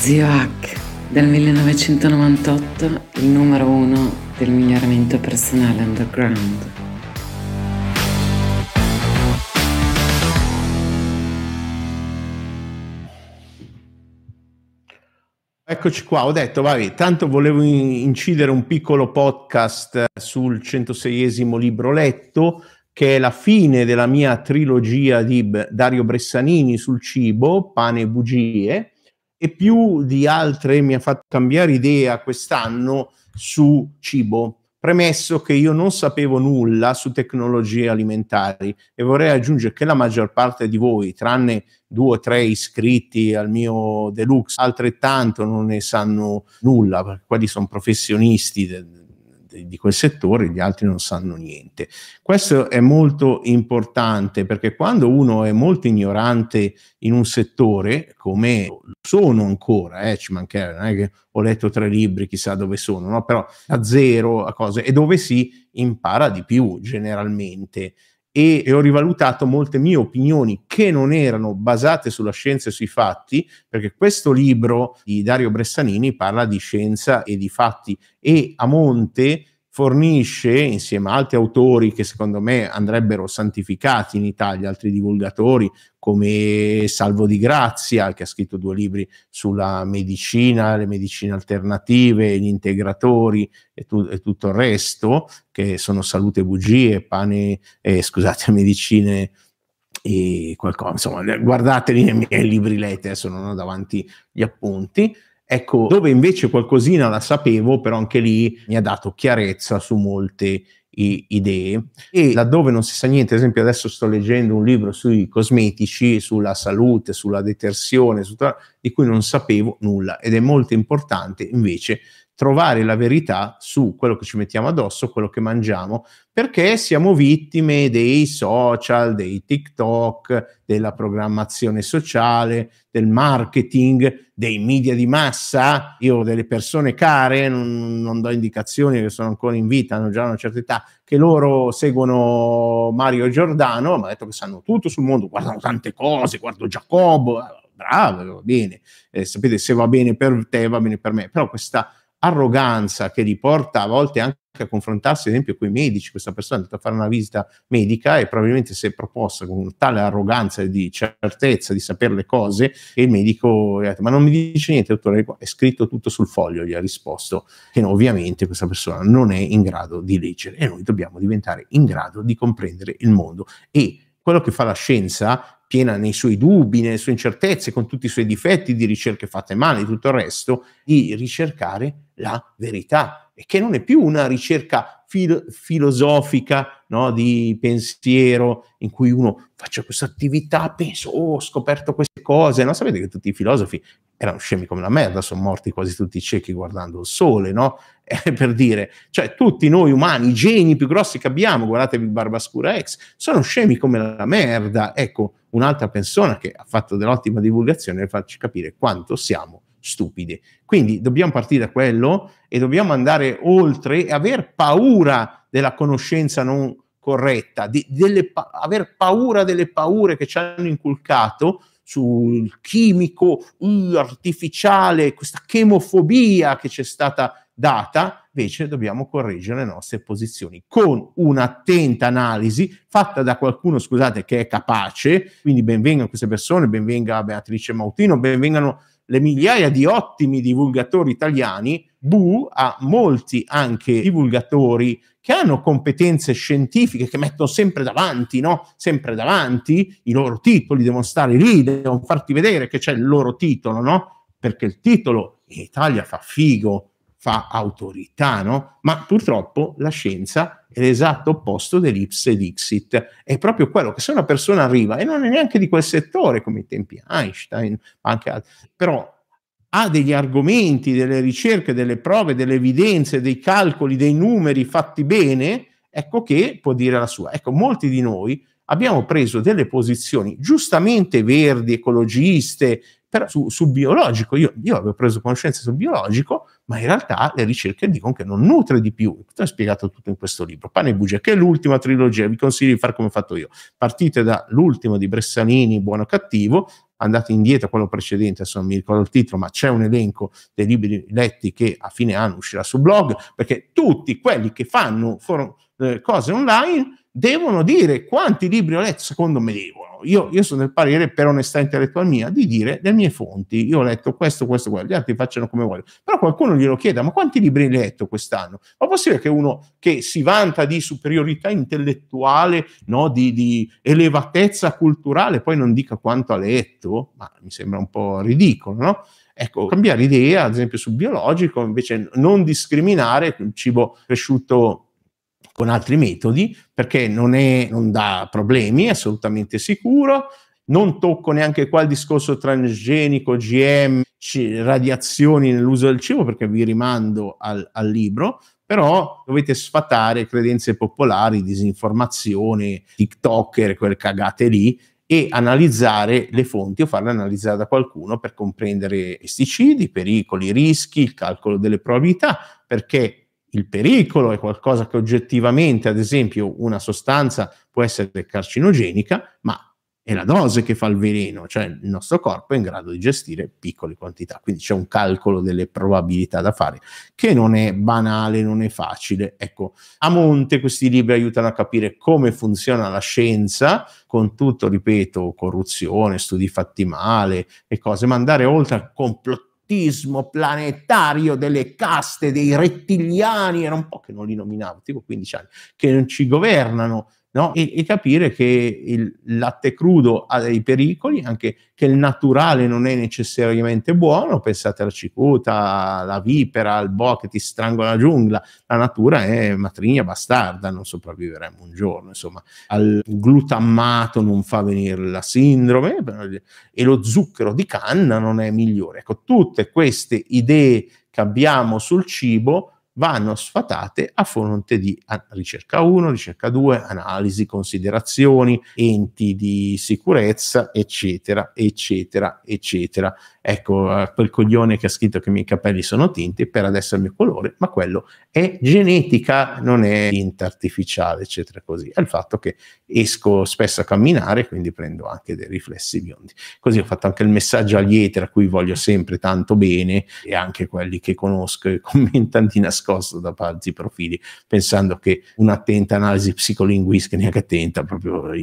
Zio Hack, del 1998, il numero uno del miglioramento personale underground. Eccoci qua, ho detto, vai, tanto volevo incidere un piccolo podcast sul 106esimo libro letto, che è la fine della mia trilogia di Dario Bressanini sul cibo, pane e bugie, e più di altre mi ha fatto cambiare idea quest'anno su cibo. Premesso che io non sapevo nulla su tecnologie alimentari e vorrei aggiungere che la maggior parte di voi, tranne due o tre iscritti al mio deluxe, altrettanto non ne sanno nulla, perché quelli sono professionisti del, di quel settore, gli altri non sanno niente. Questo è molto importante perché quando uno è molto ignorante in un settore, come sono ancora, eh, ci mancherebbe, non è che ho letto tre libri, chissà dove sono, no? però a zero a cose, e dove si impara di più generalmente e, e, ho rivalutato molte mie opinioni che non erano basate sulla scienza e sui fatti, perché questo libro di Dario Bressanini parla di scienza e di fatti. E a monte fornisce, insieme a altri autori che secondo me andrebbero santificati in Italia, altri divulgatori come Salvo Di Grazia, che ha scritto due libri sulla medicina, le medicine alternative, gli integratori e, tu, e tutto il resto, che sono salute bugie, pane, eh, scusate, medicine e qualcosa, insomma, guardateli nei miei libri letti, adesso non ho davanti gli appunti. Ecco, dove invece qualcosina la sapevo, però anche lì mi ha dato chiarezza su molte i- idee. E laddove non si sa niente, ad esempio adesso sto leggendo un libro sui cosmetici, sulla salute, sulla detersione, su, di cui non sapevo nulla ed è molto importante invece trovare la verità su quello che ci mettiamo addosso, quello che mangiamo, perché siamo vittime dei social, dei TikTok, della programmazione sociale, del marketing, dei media di massa. Io ho delle persone care, non, non do indicazioni che sono ancora in vita, hanno già una certa età, che loro seguono Mario Giordano, mi ha detto che sanno tutto sul mondo, guardano tante cose, guardo Giacobbo, bravo, va bene. Eh, sapete, se va bene per te, va bene per me, però questa arroganza che li porta a volte anche a confrontarsi, ad esempio, con i medici. Questa persona è andata a fare una visita medica e probabilmente si è proposta con tale arroganza di certezza di sapere le cose che il medico gli ha detto: Ma non mi dice niente, dottore, è scritto tutto sul foglio. Gli ha risposto che no, ovviamente questa persona non è in grado di leggere e noi dobbiamo diventare in grado di comprendere il mondo. E quello che fa la scienza piena nei suoi dubbi, nelle sue incertezze, con tutti i suoi difetti di ricerche fatte male, di tutto il resto, di ricercare la verità e che non è più una ricerca fil- filosofica no, di pensiero in cui uno faccia questa attività, penso, oh, ho scoperto queste cose, no? Sapete che tutti i filosofi erano scemi come la merda, sono morti quasi tutti ciechi guardando il sole, no? Eh, per dire, cioè tutti noi umani, i geni più grossi che abbiamo, guardatevi Barbascura X, sono scemi come la merda. Ecco, un'altra persona che ha fatto dell'ottima divulgazione per farci capire quanto siamo stupidi. Quindi dobbiamo partire da quello e dobbiamo andare oltre e aver paura della conoscenza non corretta, di, delle, aver paura delle paure che ci hanno inculcato sul chimico uh, artificiale, questa chemofobia che ci è stata data, invece dobbiamo correggere le nostre posizioni con un'attenta analisi fatta da qualcuno, scusate, che è capace, quindi benvengano queste persone, benvenga Beatrice Mautino, benvengano le migliaia di ottimi divulgatori italiani, Bu ha molti anche divulgatori che hanno competenze scientifiche che mettono sempre davanti, no? Sempre davanti i loro titoli, devono stare lì, devono farti vedere che c'è il loro titolo, no? Perché il titolo in Italia fa figo, fa autorità, no? Ma purtroppo la scienza è l'esatto opposto dell'Ipse Dixit. È proprio quello che se una persona arriva e non è neanche di quel settore, come i tempi Einstein, anche altri, però ha degli argomenti, delle ricerche, delle prove, delle evidenze, dei calcoli, dei numeri fatti bene, ecco che può dire la sua. Ecco, molti di noi abbiamo preso delle posizioni giustamente verdi, ecologiste, però su, sul biologico, io, io, avevo preso conoscenza sul biologico, ma in realtà le ricerche dicono che non nutre di più. Ho spiegato tutto in questo libro, Pane e Bugia, che è l'ultima trilogia, vi consiglio di fare come ho fatto io. Partite dall'ultimo di Bressanini, Buono o Cattivo, andate indietro a quello precedente, adesso non mi ricordo il titolo, ma c'è un elenco dei libri letti che a fine anno uscirà sul blog, perché tutti quelli che fanno for- eh, cose online devono dire quanti libri ho letto, secondo me devono. Io, io, sono del parere, per onestà intellettuale mia, di dire le mie fonti. Io ho letto questo, questo, quello, gli altri facciano come vogliono. Però qualcuno glielo chiede, ma quanti libri hai letto quest'anno? Ma possibile che uno che si vanta di superiorità intellettuale, no, di, di elevatezza culturale, poi non dica quanto ha letto? Ma mi sembra un po' ridicolo, no? Ecco, cambiare idea, ad esempio sul biologico, invece non discriminare il cibo cresciuto con altri metodi perché non, è, non dà problemi, è assolutamente sicuro. Non tocco neanche qua il discorso transgenico, GM, radiazioni nell'uso del cibo perché vi rimando al, al libro, però dovete sfatare credenze popolari, disinformazione, TikToker, quelle cagate lì e analizzare le fonti o farle analizzare da qualcuno per comprendere pesticidi, pericoli, rischi, il calcolo delle probabilità, perché il pericolo è qualcosa che oggettivamente, ad esempio, una sostanza può essere carcinogenica, ma è la dose che fa il veleno, cioè il nostro corpo è in grado di gestire piccole quantità, quindi c'è un calcolo delle probabilità da fare che non è banale, non è facile. Ecco, a monte questi libri aiutano a capire come funziona la scienza, con tutto, ripeto, corruzione, studi fatti male e cose, ma andare oltre al complotto planetario delle caste, dei rettiliani, era un po' che non li nominavo, tipo 15 anni, che non ci governano, no? e, e, capire che il latte crudo ha dei pericoli, anche che il naturale non è necessariamente buono, pensate alla cicuta, alla vipera, al boa che ti strangola la giungla, la natura è matrigna bastarda, non sopravviveremo un giorno, insomma, al glutammato non fa venire la sindrome e lo zucchero di canna non è migliore. Ecco, tutte queste idee che abbiamo sul cibo vanno sfatate a fronte di ricerca 1, ricerca 2, analisi, considerazioni, enti di sicurezza, eccetera, eccetera, eccetera. Ecco, eh, quel coglione che ha scritto che i miei capelli sono tinti, per adesso è il mio colore, ma quello è genetica, non è tinta artificiale, eccetera, così. È il fatto che esco spesso a camminare, quindi prendo anche dei riflessi biondi. Così ho fatto anche il messaggio agli eteri a cui voglio sempre tanto bene e anche quelli che conosco e commentano di nascosto da pazzi profili, pensando che un'attenta analisi psicolinguistica, neanche attenta, proprio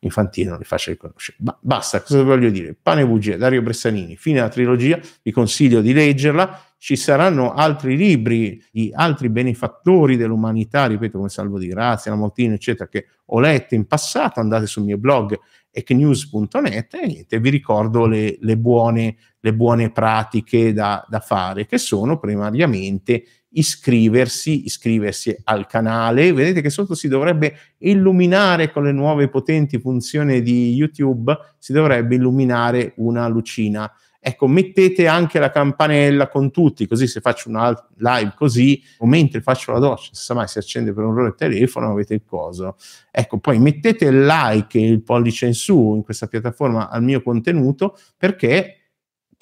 infantile, non li faccia riconoscere. Ma basta, cosa voglio dire? Pane e bugia, Dario Bressanini, fine della trilogia, vi consiglio di leggerla. Ci saranno altri libri di altri benefattori dell'umanità, ripeto come Salvo di Grazia, Lamoltino, eccetera, che ho letto in passato. Andate sul mio blog ecnews.net e niente, vi ricordo le, le, buone, le buone pratiche da, da fare, che sono primariamente iscriversi, iscriversi al canale. Vedete che sotto si dovrebbe illuminare con le nuove potenti funzioni di YouTube, si dovrebbe illuminare una lucina ecco, mettete anche la campanella con tutti, così se faccio una live così, o mentre faccio la doccia, se mai si accende per un loro telefono, avete il coso. Ecco, poi mettete il like e il pollice in su in questa piattaforma al mio contenuto, perché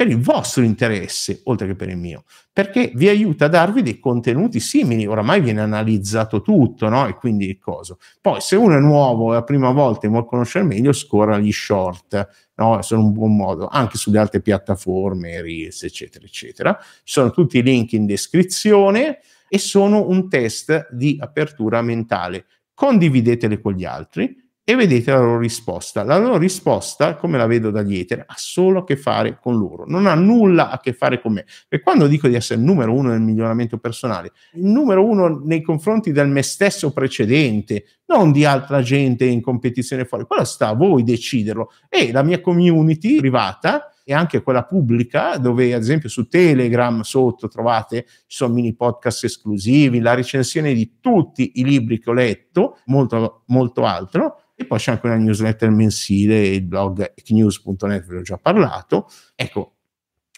per il vostro interesse, oltre che per il mio, perché vi aiuta a darvi dei contenuti simili. Oramai viene analizzato tutto, no? E quindi il coso. Poi, se uno è nuovo e la prima volta e vuole conoscere meglio, scorra gli short, no? Sono un buon modo, anche sulle altre piattaforme, Reels, eccetera, eccetera. Ci sono tutti i link in descrizione e sono un test di apertura mentale. Condividetele con gli altri e vedete la loro risposta. La loro risposta, come la vedo dagli eteri, ha solo a che fare con loro, non ha nulla a che fare con me. E quando dico di essere il numero uno nel miglioramento personale, il numero uno nei confronti del me stesso precedente, non di altra gente in competizione fuori, quello sta a voi deciderlo. E la mia community privata e anche quella pubblica, dove ad esempio su Telegram sotto trovate, ci sono mini podcast esclusivi, la recensione di tutti i libri che ho letto, molto, molto altro e poi c'è anche una newsletter mensile, il blog news.net, ve l'ho già parlato. Ecco,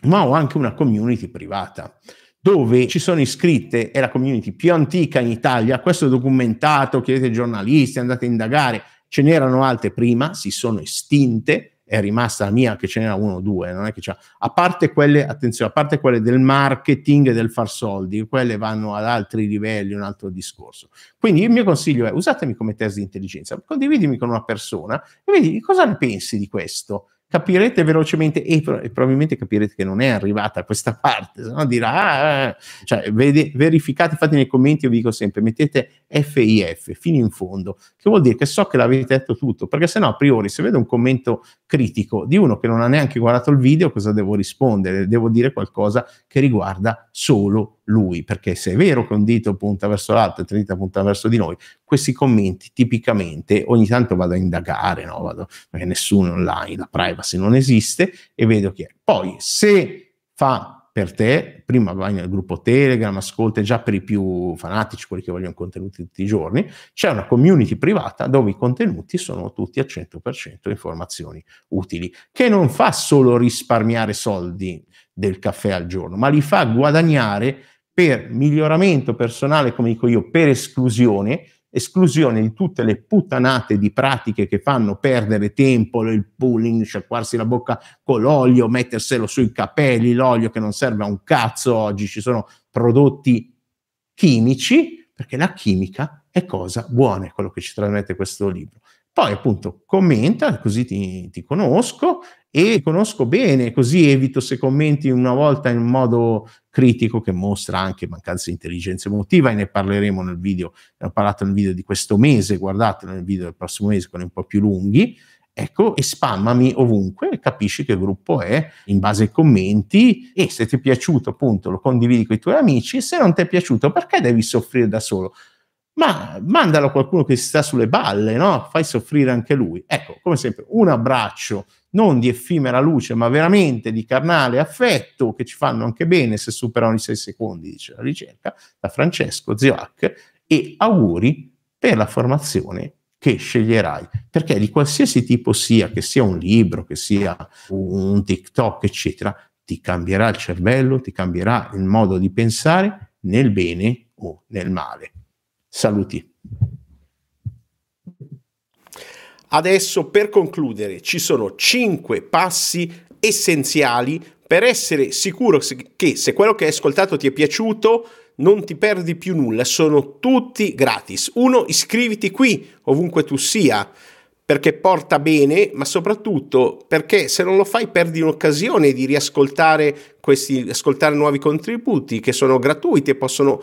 ma ho anche una community privata dove ci sono iscritte, è la community più antica in Italia, questo è documentato, chiedete ai giornalisti, andate a indagare, ce n'erano altre prima, si sono estinte, è rimasta la mia che ce n'era uno o due, non è che c'è, a parte quelle, attenzione, a parte quelle del marketing e del far soldi, quelle vanno ad altri livelli, un altro discorso. Quindi il mio consiglio è usatemi come test di intelligenza, condividimi con una persona e vedi cosa ne pensi di questo. Capirete velocemente e, e, probabilmente capirete che non è arrivata a questa parte, se no dirà, ah, eh. cioè vede, verificate, fate nei commenti, io vi dico sempre, mettete FIF fino in fondo, che vuol dire che so che l'avete detto tutto, perché se no a priori se vedo un commento critico di uno che non ha neanche guardato il video, cosa devo rispondere? Devo dire qualcosa che riguarda solo lui, perché se è vero che un dito punta verso l'altro e tre dita punta verso di noi, questi commenti tipicamente ogni tanto vado a indagare, no? vado, perché nessuno online, la privacy non esiste e vedo chi è. Poi se fa per te, prima vai nel gruppo Telegram, ascolta già per i più fanatici, quelli che vogliono contenuti tutti i giorni, c'è una community privata dove i contenuti sono tutti al 100% informazioni utili, che non fa solo risparmiare soldi del caffè al giorno, ma li fa guadagnare per miglioramento personale, come dico io, per esclusione, esclusione di tutte le puttanate di pratiche che fanno perdere tempo, il pulling, sciacquarsi la bocca con l'olio, metterselo sui capelli, l'olio che non serve a un cazzo oggi, ci sono prodotti chimici, perché la chimica è cosa buona, è quello che ci trasmette questo libro. Poi appunto commenta, così ti, ti, conosco e conosco bene, così evito se commenti una volta in modo critico che mostra anche mancanza di intelligenza emotiva e ne parleremo nel video, ne ho parlato nel video di questo mese, guardatelo nel video del prossimo mese, quelli un po' più lunghi, ecco, e spammami ovunque capisci che gruppo è in base ai commenti e se ti è piaciuto appunto lo condividi con i tuoi amici, se non ti è piaciuto perché devi soffrire da solo? Ma mandalo a qualcuno che si sta sulle balle, no? Fai soffrire anche lui. Ecco, come sempre, un abbraccio non di effimera luce, ma veramente di carnale affetto, che ci fanno anche bene se superano i sei secondi, dice la ricerca, da Francesco Zioac, e auguri per la formazione che sceglierai, perché di qualsiasi tipo sia, che sia un libro, che sia un TikTok, eccetera, ti cambierà il cervello, ti cambierà il modo di pensare nel bene o nel male. Saluti. Adesso per concludere ci sono 5 passi essenziali per essere sicuro che se quello che hai ascoltato ti è piaciuto non ti perdi più nulla, sono tutti gratis. Uno, iscriviti qui ovunque tu sia perché porta bene, ma soprattutto perché se non lo fai perdi un'occasione di riascoltare questi, ascoltare nuovi contributi che sono gratuiti e possono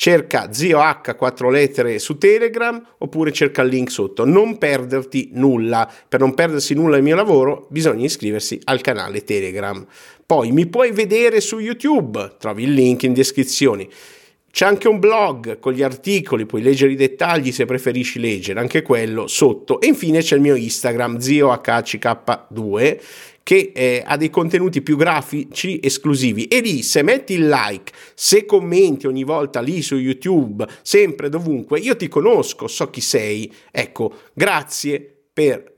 cerca zio H 4 lettere su Telegram oppure cerca il link sotto. Non perderti nulla. Per non perdersi nulla del mio lavoro bisogna iscriversi al canale Telegram. Poi mi puoi vedere su YouTube, trovi il link in descrizione. C'è anche un blog con gli articoli, puoi leggere i dettagli se preferisci leggere, anche quello sotto. E infine c'è il mio Instagram, ziohck2, che eh, ha dei contenuti più grafici esclusivi e lì se metti il like, se commenti ogni volta lì su YouTube, sempre dovunque, io ti conosco, so chi sei. Ecco, grazie per